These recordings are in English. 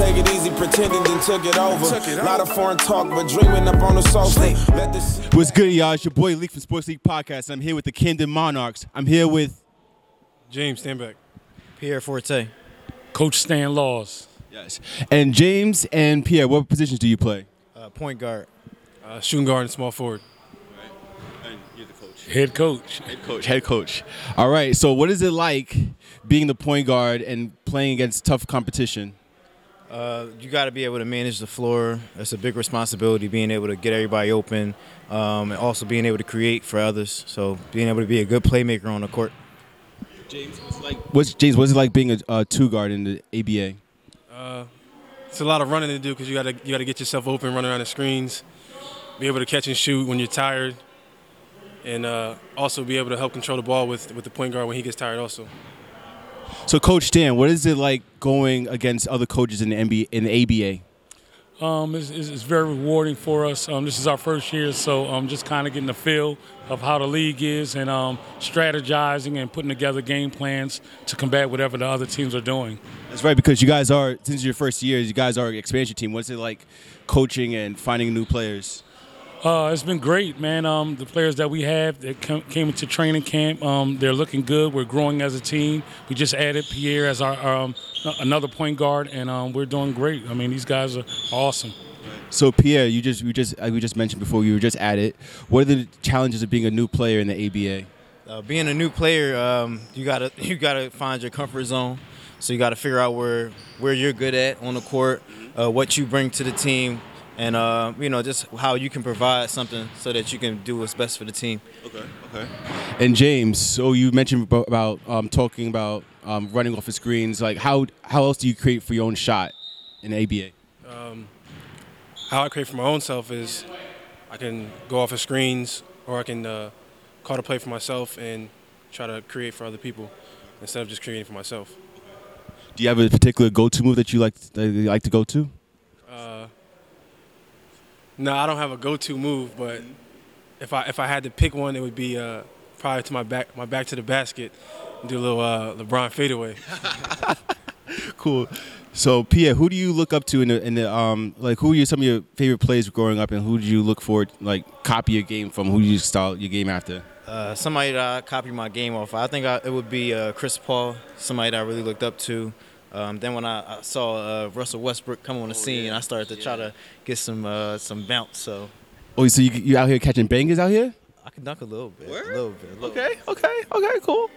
take it easy, pretending then took it over. A lot of foreign talk, but dreaming up on the sofa. This What's good, y'all? It's your boy Leak from Sports League Podcast. I'm here with the Camden Monarchs. I'm here with James, Stanback. Pierre Forte. Coach Stan Laws. yes, and James and Pierre. What positions do you play? Uh, point guard. Uh, shooting guard and small forward. Right. And you're the coach. Head coach. Head coach. Head coach. All right. So, what is it like being the point guard and playing against tough competition? Uh, you got to be able to manage the floor. That's a big responsibility being able to get everybody open um, and also being able to create for others. So being able to be a good playmaker on the court. James, what's it like? What's James? What's it like being a, a two guard in the ABA? Uh, it's a lot of running to do because you gotta you gotta get yourself open, run around the screens, be able to catch and shoot when you're tired, and uh, also be able to help control the ball with with the point guard when he gets tired. Also, So, Coach Stan, what is it like going against other coaches in the NBA in the ABA? Um, it's, it's, very rewarding for us. Um, this is our first year, so um, just kind of getting the feel of how the league is and um, strategizing and putting together game plans to combat whatever the other teams are doing. That's right, because you guys are since your first year, you guys are an expansion team. What's it like coaching and finding new players? Uh, it's been great, man. Um, the players that we have that com- came into training camp, um, they're looking good. We're growing as a team. We just added Pierre as our um, another point guard, and um, we're doing great. I mean, these guys are awesome. So Pierre, you just we just like we just mentioned before, you were just at it. What are the challenges of being a new player in the ABA? Uh, being a new player, um, you gotta you gotta find your comfort zone. So you gotta figure out where where you're good at on the court, uh, what you bring to the team, and uh, you know just how you can provide something so that you can do what's best for the team. Okay, okay. And James, so you mentioned about um, talking about um, running off the screens. Like how how else do you create for your own shot in the ABA? how I create for my own self is I can go off of screens or I can uh, call the play for myself and try to create for other people instead of just creating for myself. Do you have a particular go-to move that you like that you like to go to? No, I don't have a go-to move, but if I if I had to pick one, it would be uh, probably to my back my back to the basket, do a little uh, LeBron fadeaway. Cool. So Pierre, who do you look up to in the in the um like who are your, some of your favorite players growing up, and who do you look for like copy your game from? Who do you style your game after? Uh, somebody that I copy my game off. I think I, it would be uh, Chris Paul, somebody that I really looked up to. Um, then when I, I saw uh, Russell Westbrook come on the scene, I started to try to get some uh, some bounce. So Oh, so you you out here catching bangers out here? I can dunk a little bit, a little bit. A little Okay, okay, okay, cool.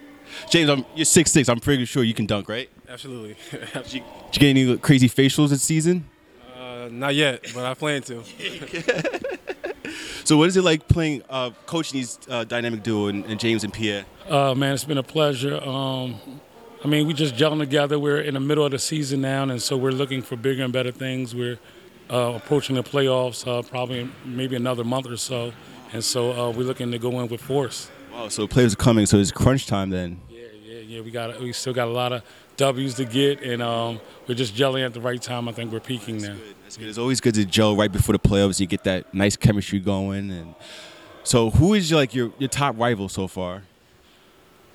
James, I'm, you're six six. I'm pretty sure you can dunk, right? Absolutely. Did you, did you get any crazy facials this season? uh, not yet, but I plan to. So what is it like playing, uh, coaching these uh, dynamic duo and, and James and Pierre? Uh, man, it's been a pleasure. Um, I mean, we just gelling together. We're in the middle of the season now, and so we're looking for bigger and better things. We're uh, approaching the playoffs, uh, probably maybe another month or so, and so uh, we're looking to go in with force. Wow, so players are coming, so it's crunch time then. Yeah, yeah, yeah. We got we still got a lot of W's to get, and um, we're just gelling at the right time. I think we're peaking now. That's good. It's always good to gel right before the playoffs. You get that nice chemistry going. And so, who is like your your top rival so far?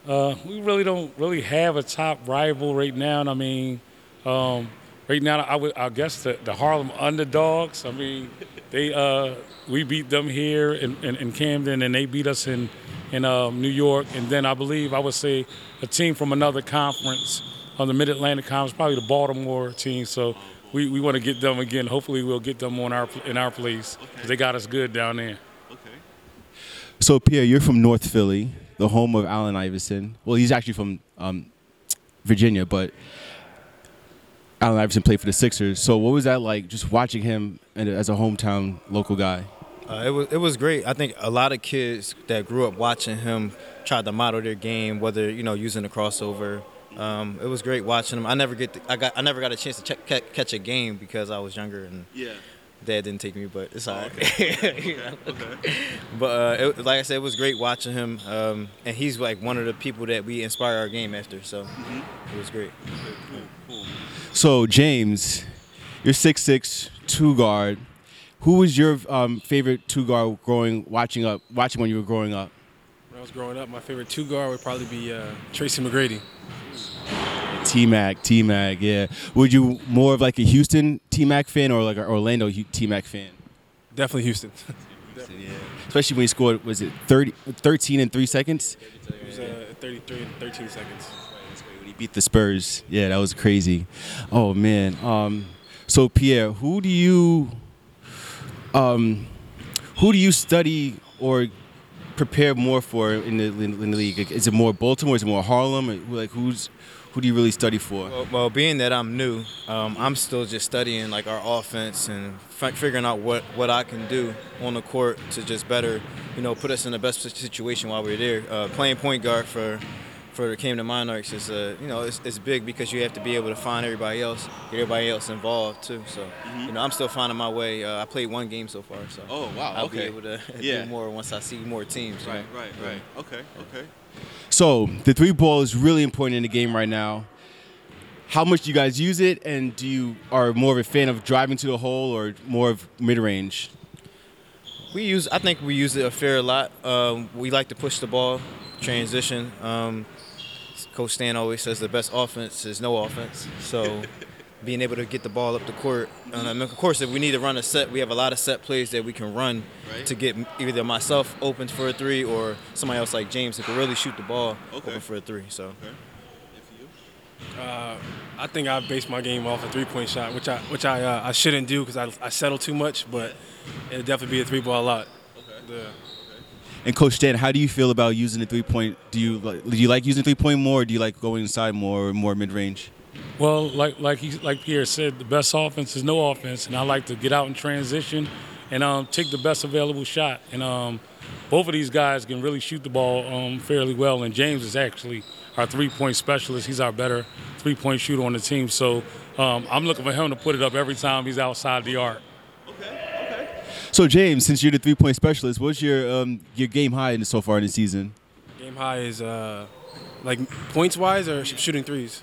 Uh, we really don't really have a top rival right now. And I mean, um, right now I would I guess the, the Harlem Underdogs. I mean, they uh, we beat them here in, in, in Camden, and they beat us in in um, New York. And then I believe I would say a team from another conference on the Mid Atlantic Conference, probably the Baltimore team. So. We, we want to get them again. Hopefully, we'll get them on our in our place 'cause they got us good down there. Okay. So, Pierre, you're from North Philly, the home of Allen Iverson. Well, he's actually from um, Virginia, but Allen Iverson played for the Sixers. So, what was that like, just watching him as a hometown local guy? Uh, it was it was great. I think a lot of kids that grew up watching him tried to model their game, whether you know using the crossover. Um, it was great watching him. I never get the, I got I never got a chance to check, catch a game because I was younger and Yeah. Dad didn't take me, but it's all right. You know? But uh, it, like I said, it was great watching him, um, and he's like one of the people that we inspire our game after. So it was great. So, James, you're 6'6", two guard. Who was your um, favorite two guard growing, watching up, watching when you were growing up? When I was growing up, my favorite two guard would probably be uh, Tracy McGrady. T Mac, T Mac, yeah. Would you more of like a Houston T Mac fan or like an Orlando T Mac fan? Definitely Houston. Yeah. Especially when he scored, was it 30, 13 in three seconds? It was uh, 33 and 13 seconds. When he beat the Spurs. Yeah, that was crazy. Oh man. Um, so Pierre, who do you um, who do you study or prepare more for in the, in the league? Is it more Baltimore? Is it more Harlem? Like who's who do you really study for? Well, well being that I'm new, um, I'm still just studying like our offense and f- figuring out what, what I can do on the court to just better, you know, put us in the best situation while we're there. Uh, playing point guard for for the Camden Monarchs is uh, you know it's, it's, big because you have to be able to find everybody else, get everybody else involved too. So mm-hmm. you know I'm still finding my way. Uh, I played one game so far, so oh wow, I'll okay. be able to yeah. do more once I see more teams. Right, know? right, right. Okay, okay. So the three ball is really important in the game right now. How much do you guys use it, and do you are more of a fan of driving to the hole or more of mid range? We use. I think we use it a fair lot. Um, we like to push the ball, transition. Um, Coach Stan always says the best offense is no offense. So being able to get the ball up the court. And of course, if we need to run a set, we have a lot of set plays that we can run right. to get either myself open for a three or somebody else like James who can really shoot the ball okay. open for a three. So. Okay. Uh, I think I base my game off a three-point shot, which I which I uh, I shouldn't do because I, I settle too much, but it'll definitely be a three-ball a lot. Okay. Yeah. And Coach Stan, how do you feel about using the three point? Do you do you like using three point more, or do you like going inside more, or more mid range? Well, like like he like Pierre said, the best offense is no offense, and I like to get out and transition and um, take the best available shot. And um, both of these guys can really shoot the ball um, fairly well. And James is actually our three point specialist. He's our better three point shooter on the team. So um, I'm looking for him to put it up every time he's outside the arc. So James, since you're the three point specialist, what's your um, your game high in so far in the season? Game high is uh, like points wise or shooting threes.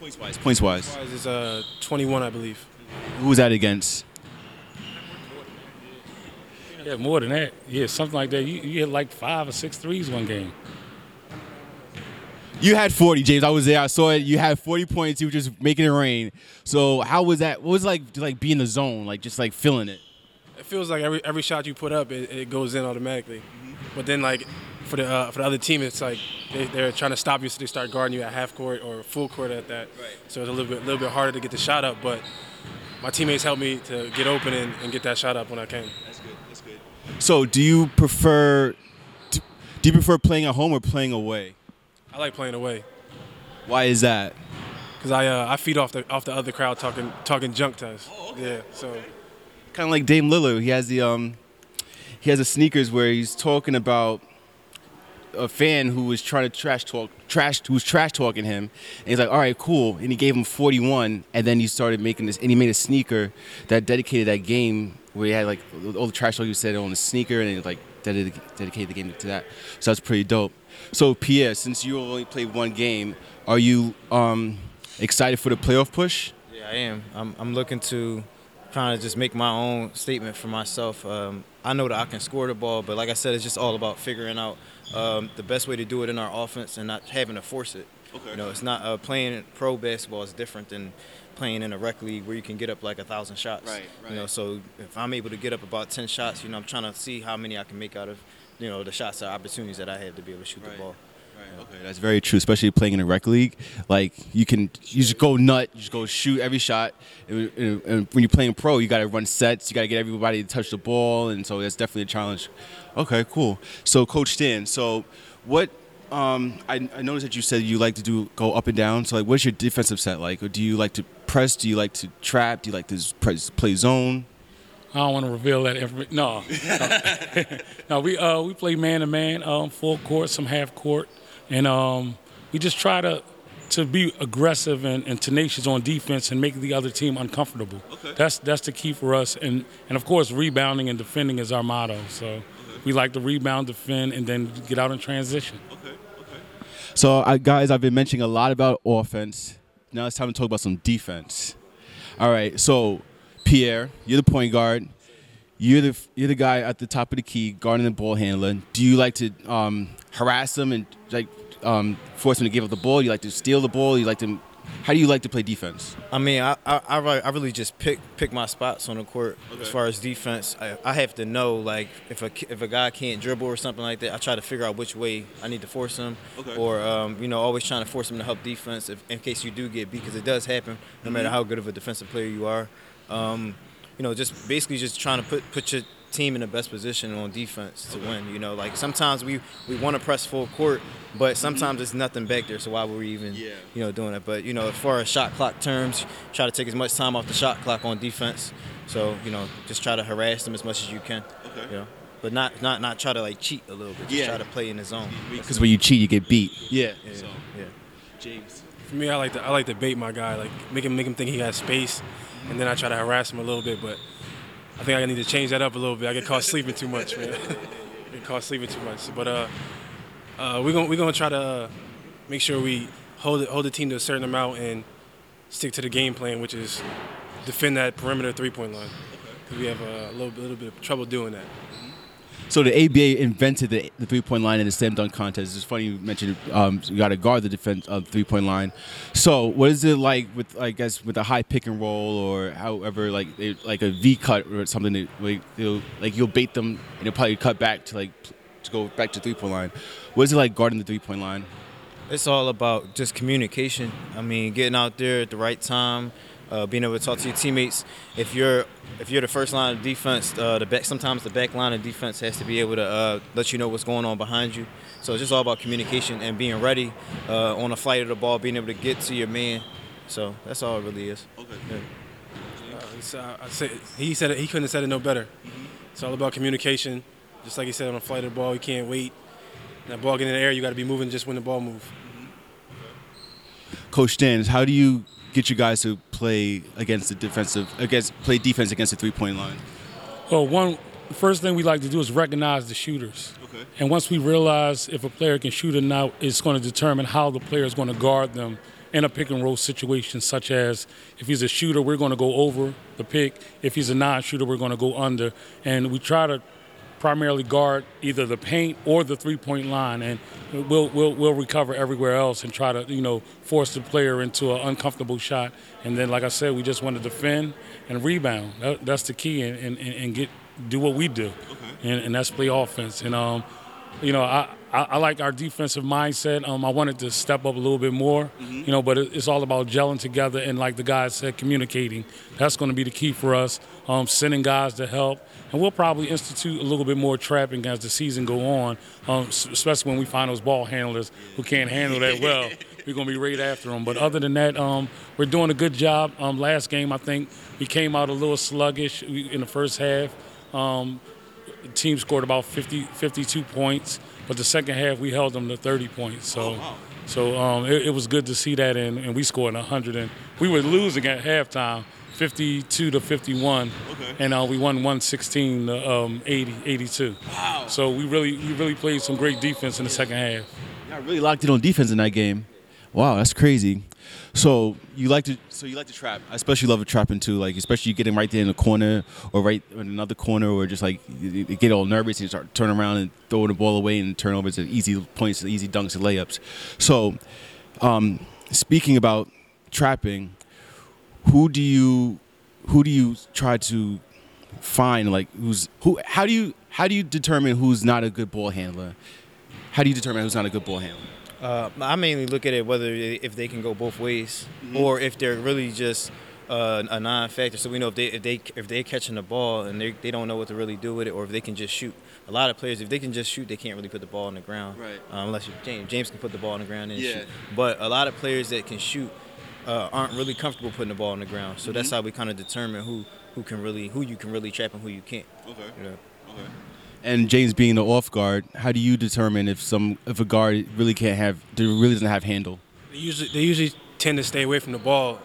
Points wise. Points wise. Points wise is uh, 21, I believe. Who was that against? Yeah, more than that. Yeah, something like that. You, you hit like five or six threes one game. You had 40, James. I was there. I saw it. You had 40 points. You were just making it rain. So how was that? What was it like to like be in the zone, like just like feeling it? It feels like every every shot you put up, it, it goes in automatically. Mm-hmm. But then like for the uh, for the other team, it's like they, are trying to stop you, so they start guarding you at half court or full court at that. Right. So it's a little bit little bit harder to get the shot up. But my teammates helped me to get open and, and get that shot up when I came. That's good. That's good. So do you prefer do you prefer playing at home or playing away? I like playing away. Why is that? Because I uh, I feed off the off the other crowd talking talking junk to us. Oh, okay. Yeah. So kind of like Dame Lillard. He has the um, he has the sneakers where he's talking about a fan who was trying to trash talk, trash who was trash talking him, and he's like, "All right, cool," and he gave him 41, and then he started making this, and he made a sneaker that dedicated that game where he had like all the trash talk he said on the sneaker, and he like dedicated the game to that. So that's pretty dope. So Pierre, since you only played one game, are you um, excited for the playoff push? Yeah, I am. I'm, I'm looking to trying to just make my own statement for myself. Um, I know that I can score the ball, but like I said, it's just all about figuring out um, the best way to do it in our offense and not having to force it. Okay. You know, it's not uh, playing pro basketball is different than playing in a rec league where you can get up like a thousand shots. Right, right. You know, so if I'm able to get up about ten shots, you know, I'm trying to see how many I can make out of, you know, the shots or opportunities that I have to be able to shoot right. the ball. Okay, that's very true, especially playing in a rec league. Like you can, you just go nut, you just go shoot every shot. And, and, and when you're playing pro, you got to run sets, you got to get everybody to touch the ball, and so that's definitely a challenge. Okay, cool. So, Coach Stan, so what? Um, I, I noticed that you said you like to do go up and down. So, like, what's your defensive set like? Or do you like to press? Do you like to trap? Do you like to press, play zone? I don't want to reveal that information. No, no. no, we uh, we play man to man, um, full court, some half court and um, we just try to to be aggressive and, and, tenacious on defense and make the other team uncomfortable. Okay. That's that's the key for us, and and of course rebounding and defending is our motto. So okay. we like to rebound, defend, and then get out in transition. Okay. Okay. So uh, guys, I've been mentioning a lot about offense. Now it's time to talk about some defense. All right. So Pierre, you're the point guard. You're the you're the guy at the top of the key, guarding the ball handler. Do you like to um, harass them and like um, force them to give up the ball? You like to steal the ball? You like to How do you like to play defense? I mean, I, I, I really just pick pick my spots on the court. As far as defense, I, I have to know like if a if a guy can't dribble or something like that, I try to figure out which way I need to force him, Okay. or um, you know always trying to force him to help defense if, in case you do get beat because it does happen no matter how good of a defensive player you are. Um, you know, just basically just trying to put put your team in the best position on defense to win. You know, like sometimes we we want to press full court, but sometimes there's nothing back there. So why were we even Yeah. you know doing it? But you know, as far as shot clock terms, try to take as much time off the shot clock on defense. So you know, just try to harass them as much as you can. Okay. You know, but not not not try to like cheat a little bit. Just Yeah. try to play in the zone. Because when you cheat, you get beat. Yeah. Yeah. So, yeah. James. For me, I like to I like to bait my guy, like make him make him think he has space, and then I try to harass him a little bit. But I think I need to change that up a little bit. I get caught sleeping too much, man. get caught sleeping too much. But uh, uh, we're gonna we're gonna try to uh, make sure we hold it, hold the team to a certain amount and stick to the game plan, which is defend that perimeter three point line. 'Cause we have a little, little bit of trouble doing that. So the ABA invented the, the three point line in the slam dunk contest. It's funny you mentioned um, you got to guard the defense of the three point line. So what is it like with I guess with a high pick and roll or however like they, like a V cut or something that like you'll like you'll bait them and they'll probably cut back to like to go back to three point line. What is it like guarding the three point line? It's all about just communication. I mean, getting out there at the right time, uh, being able to talk to your teammates. If you're if you're the first line of defense, uh, the back sometimes the back line of defense has to be able to uh, let you know what's going on behind you. So it's just all about communication and being ready uh, on the flight of the ball, being able to get to your man. So that's all it really is. Okay. Yeah. Uh, it's, uh, I say, he said it, he couldn't have said it no better. It's all about communication. Just like he said on the flight of the ball, you can't wait. That ball getting in the air, you got to be moving just when the ball moves. Coach Stans, how do you get you guys to play against the defensive against play defense against the three point line? Well, one first thing we like to do is recognize the shooters. Okay. And once we realize if a player can shoot or not, it's going to determine how the player is going to guard them in a pick and roll situation, such as if he's a shooter, we're going to go over the pick. If he's a non shooter, we're going to go under. And we try to primarily guard either the paint or the three point line, and we'll, we'll, we'll recover everywhere else and try to, you know, force the player into an uncomfortable shot. And then, like I said, we just want to defend and rebound. That, that's the key, and, and, and get do what we do, and, and that's play offense. And um, you know, I, I, I like our defensive mindset. Um, I wanted to step up a little bit more, you know, but it, it's all about gelling together and, like the guys said, communicating. That's going to be the key for us. Um, sending guys to help, and we'll probably institute a little bit more trapping as the season go on, um, especially when we find those ball handlers who can't handle that well. We're going to be right after them. But other than that, um, we're doing a good job. Um, last game, I think we came out a little sluggish in the first half. Um, the team scored about 50, 52 points, but the second half we held them to 30 points. So, so um, it, it was good to see that, and, and we scored 100. And we were losing at halftime, 52 to 51, and uh, we won 116 to um, 80, 82. Wow! So we really, we really played some great defense in the second half. Yeah, really locked in on defense in that game. Wow, that's crazy. So you like to so you like to trap. I especially love a trapping too. Like especially you getting right there in the corner or right in another corner or just like you, you get all nervous and you start turning around and throwing the ball away and turnovers and easy points, easy dunks and layups. So um, speaking about trapping, who do you who do you try to find like who's who how do you how do you determine who's not a good ball handler? How do you determine who's not a good ball handler? Uh, I mainly look at it whether if they can go both ways or if they're really just uh, a non-factor. So we know if they if they if they're catching the ball and they they don't know what to really do with it, or if they can just shoot. A lot of players, if they can just shoot, they can't really put the ball on the ground. Right. Um, unless you, James James can put the ball on the ground and Yeah. shoot. But a lot of players that can shoot uh, aren't really comfortable putting the ball on the ground. So that's how we kind of determine who who can really who you can really trap and who you can't. Okay. You know? And James being the off guard, how do you determine if some if a guard really can't have really doesn't have handle? They usually they usually tend to stay away from the ball,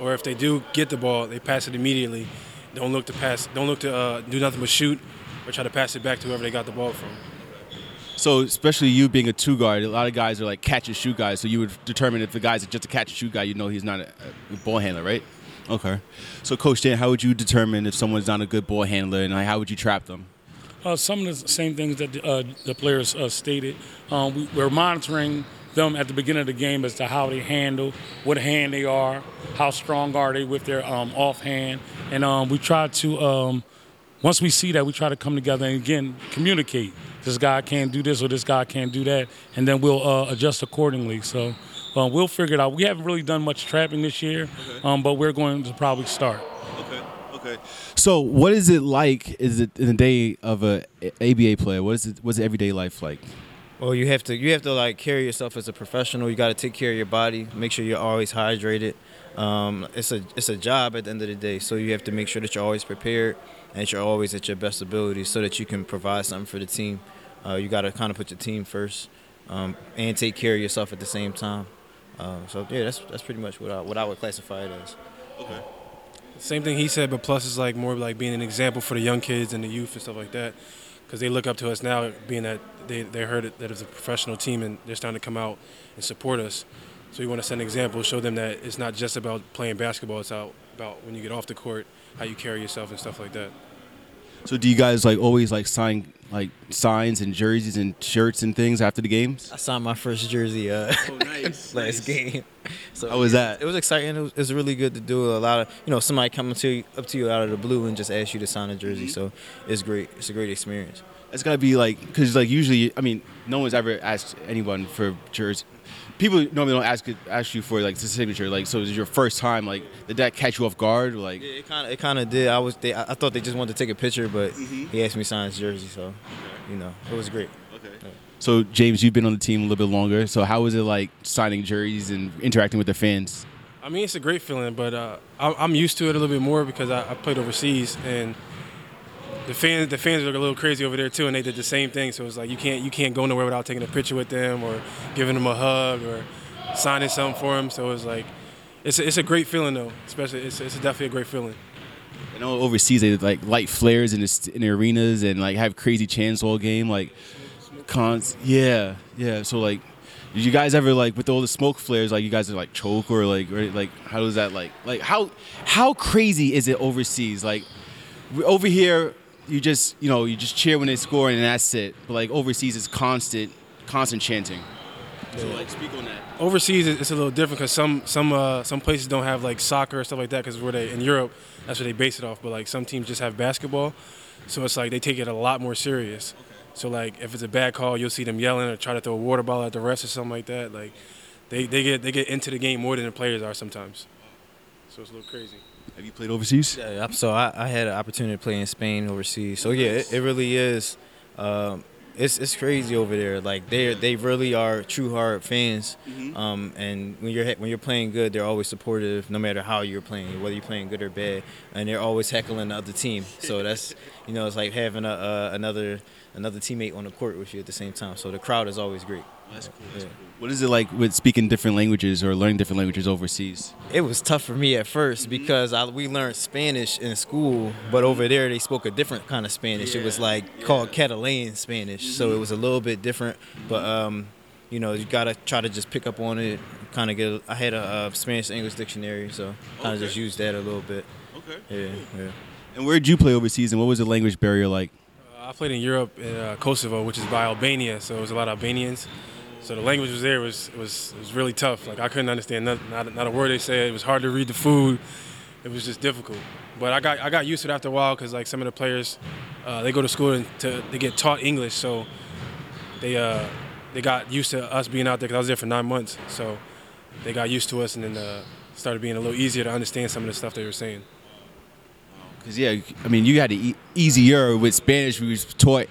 or if they do get the ball, they pass it immediately. Don't look to pass. Don't look to uh, do nothing but shoot, or try to pass it back to whoever they got the ball from. So especially you being a two guard, a lot of guys are like catch and shoot guys. So you would determine if the guy's just a catch and shoot guy, you know he's not a, a ball handler, right? Okay. So Coach Stan, how would you determine if someone's not a good ball handler, and how would you trap them? Uh, some of the same things that the, uh, the players uh, stated. Um, we, we're monitoring them at the beginning of the game as to how they handle, what hand they are, how strong are they with their um, offhand, and um, we try to. Um, once we see that, we try to come together and again communicate. This guy can't do this or this guy can't do that, and then we'll uh, adjust accordingly. So um, we'll figure it out. We haven't really done much trapping this year, um, but we're going to probably start. Okay. Okay. So, what is it like? Is it in the day of a ABA player? What is it? What's everyday life like? Well, you have to you have to like carry yourself as a professional. You got to take care of your body. Make sure you're always hydrated. Um, it's a it's a job at the end of the day, so you have to make sure that you're always prepared and that you're always at your best ability, so that you can provide something for the team. Uh, you got to kind of put your team first um, and take care of yourself at the same time. Uh, so yeah, that's that's pretty much what I what I would classify it as. Okay. Same thing he said, but plus it's like more like being an example for the young kids and the youth and stuff like that, because they look up to us now, being that they they heard it, that it's a professional team and they're starting to come out and support us. So you want to set an example, show them that it's not just about playing basketball. It's about when you get off the court, how you carry yourself and stuff like that. So, do you guys like always like sign like signs and jerseys and shirts and things after the games? I signed my first jersey uh, Oh, nice. last game. So How was that? It was exciting. It was, it was really good to do a lot of you know somebody coming to you, up to you out of the blue and just ask you to sign a jersey. Mm-hmm. So it's great. It's a great experience. It's gotta be like because like usually I mean no one's ever asked anyone for jersey. People normally don't ask ask you for like the signature. Like so, is your first time? Like did that catch you off guard? Like Yeah, it kind of it kind of did. I was they, I I thought they just wanted to take a picture, but Mm-hmm. he asked me to sign his jersey. So you know it was great. Okay. So, James, you've been on the team a little bit longer. So how was it like signing jerseys and interacting with the fans? I mean, it's a great feeling, but uh, I'm I'm used to it a little bit more because I, I played overseas and the fans the fans are a little crazy over there too, and they did the same thing. So it's like you can't you can't go nowhere without taking a picture with them or giving them a hug or signing something for them. So it's like it's a, it's a great feeling though, especially it's it's definitely a great feeling. I know overseas they like light flares in the, in the arenas and like have crazy chants all game. Like cons, yeah, yeah. So like, did you guys ever like with all the smoke flares? Like you guys are like choke or like or, like how does that like like how how crazy is it overseas? Like over here, you just you know you just cheer when they score and that's it. But like overseas, it's constant constant chanting. So like speak on that. Overseas it's a little different because some some uh, some places don't have like soccer or stuff like that because where they in Europe that's where they base it off. But like some teams just have basketball, so it's like they take it a lot more serious. So like if it's a bad call, you'll see them yelling or try to throw a water bottle at the refs or something like that. Like they, they get they get into the game more than the players are sometimes. So it's a little crazy. Have you played overseas? Yeah, so I, I had an opportunity to play in Spain overseas. So yeah, it, it really is. Um, it's it's crazy over there. Like they they really are true hard fans. Um, and when you're when you're playing good, they're always supportive, no matter how you're playing, whether you're playing good or bad. And they're always heckling the other team. So that's you know it's like having a, uh, another another teammate on the court with you at the same time. So the crowd is always great. That's cool. Yeah. What is it like with speaking different languages or learning different languages overseas? It was tough for me at first because I, we learned Spanish in school, but over there they spoke a different kind of Spanish. it was like called Catalan Spanish, so it was a little bit different. But um, you know, you gotta try to just pick up on it. Kind of get. I had a, uh Spanish English dictionary, so kind of just used that a little bit. Okay. Yeah, yeah. And where did you play overseas, and what was the language barrier like? I played in Europe in uh, Kosovo, which is by Albania, so it was a lot of Albanians. So the language was there was it was was really tough. Like I couldn't understand not, not, not a word they said. It was hard to read the food. It was just difficult. But I got I got used to it after a while because like some of the players, uh, they go to school and to they get taught English, so they uh, they got used to us being out there because I was there for nine months. So they got used to us and then uh, started being a little easier to understand some of the stuff they were saying. Because yeah, I mean, you had it e- easier with Spanish. We was taught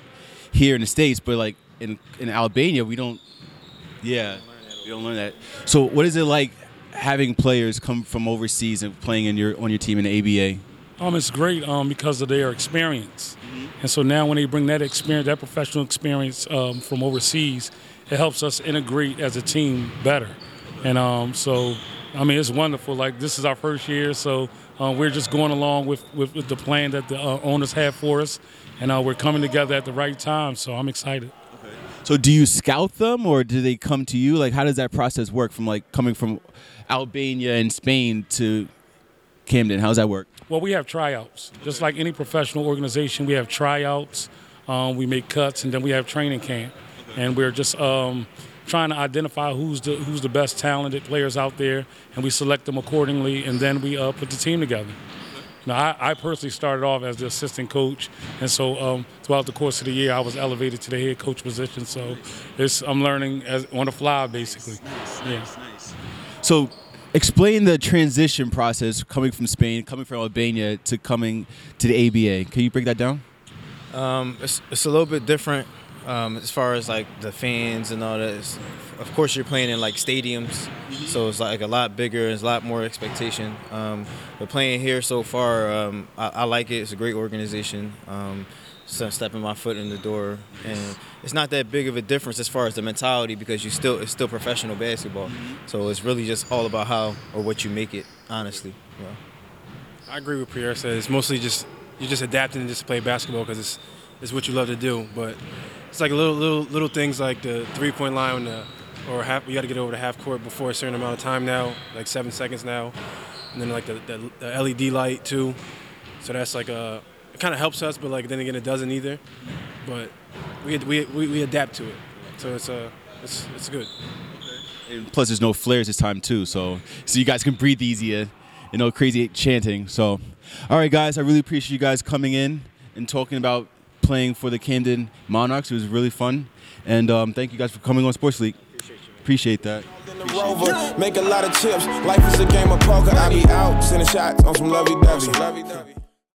here in the states, but like in in Albania, we don't. Yeah, we don't learn that. So, what is it like having players come from overseas and playing in your on your team in the ABA? Um, it's great um, because of their experience, and so now when they bring that experience, that professional experience um, from overseas, it helps us integrate as a team better. And um, so, I mean, it's wonderful. Like this is our first year, so uh, we're just going along with, with, with the plan that the uh, owners have for us, and uh, we're coming together at the right time. So I'm excited. So, do you scout them, or do they come to you? Like, how does that process work from like coming from Albania and Spain to Camden? How does that work? Well, we have tryouts. Just like any professional organization, we have tryouts. Um, we make cuts, and then we have training camp. And we're just um, trying to identify who's the who's the best talented players out there, and we select them accordingly, and then we uh, put the team together. Now, I, I, personally started off as the assistant coach, and so um, throughout the course of the year, I was elevated to the head coach position. So I'm learning as on the fly, basically. Nice, yeah. Nice, nice. So explain the transition process coming from Spain, coming from Albania to coming to the ABA. Can you break that down? Um, it's, it's a little bit different um, as far as like the fans and all that. Of course, you're playing in like stadiums, so it's like a lot bigger. It's a lot more expectation. Um, but playing here so far, um, I, I, like it. It's a great organization. Um, so stepping my foot in the door, and it's not that big of a difference as far as the mentality because you still it's still professional basketball. So it's really just all about how or what you make it. Honestly, yeah. I agree with Pierre said. It's mostly just you're just adapting to just play basketball because it's it's what you love to do. But it's like little little little things like the three point line the, or half. You got to get over the half court before a certain amount of time now, like seven seconds now, and then like the, the, the LED light too. So that's like a it kind of helps us, but like then again it doesn't either. But we we we, we adapt to it, so it's uh it's it's good. And plus, there's no flares this time too, so so you guys can breathe easier. You know, crazy chanting. So, all right, guys, I really appreciate you guys coming in and talking about playing for the Camden Monarchs. It was really fun, and um, thank you guys for coming on Sports League. Appreciate that. Rover, make a lot of chips. Life is a game of poker. I be out, sending shots on some lovey dovey.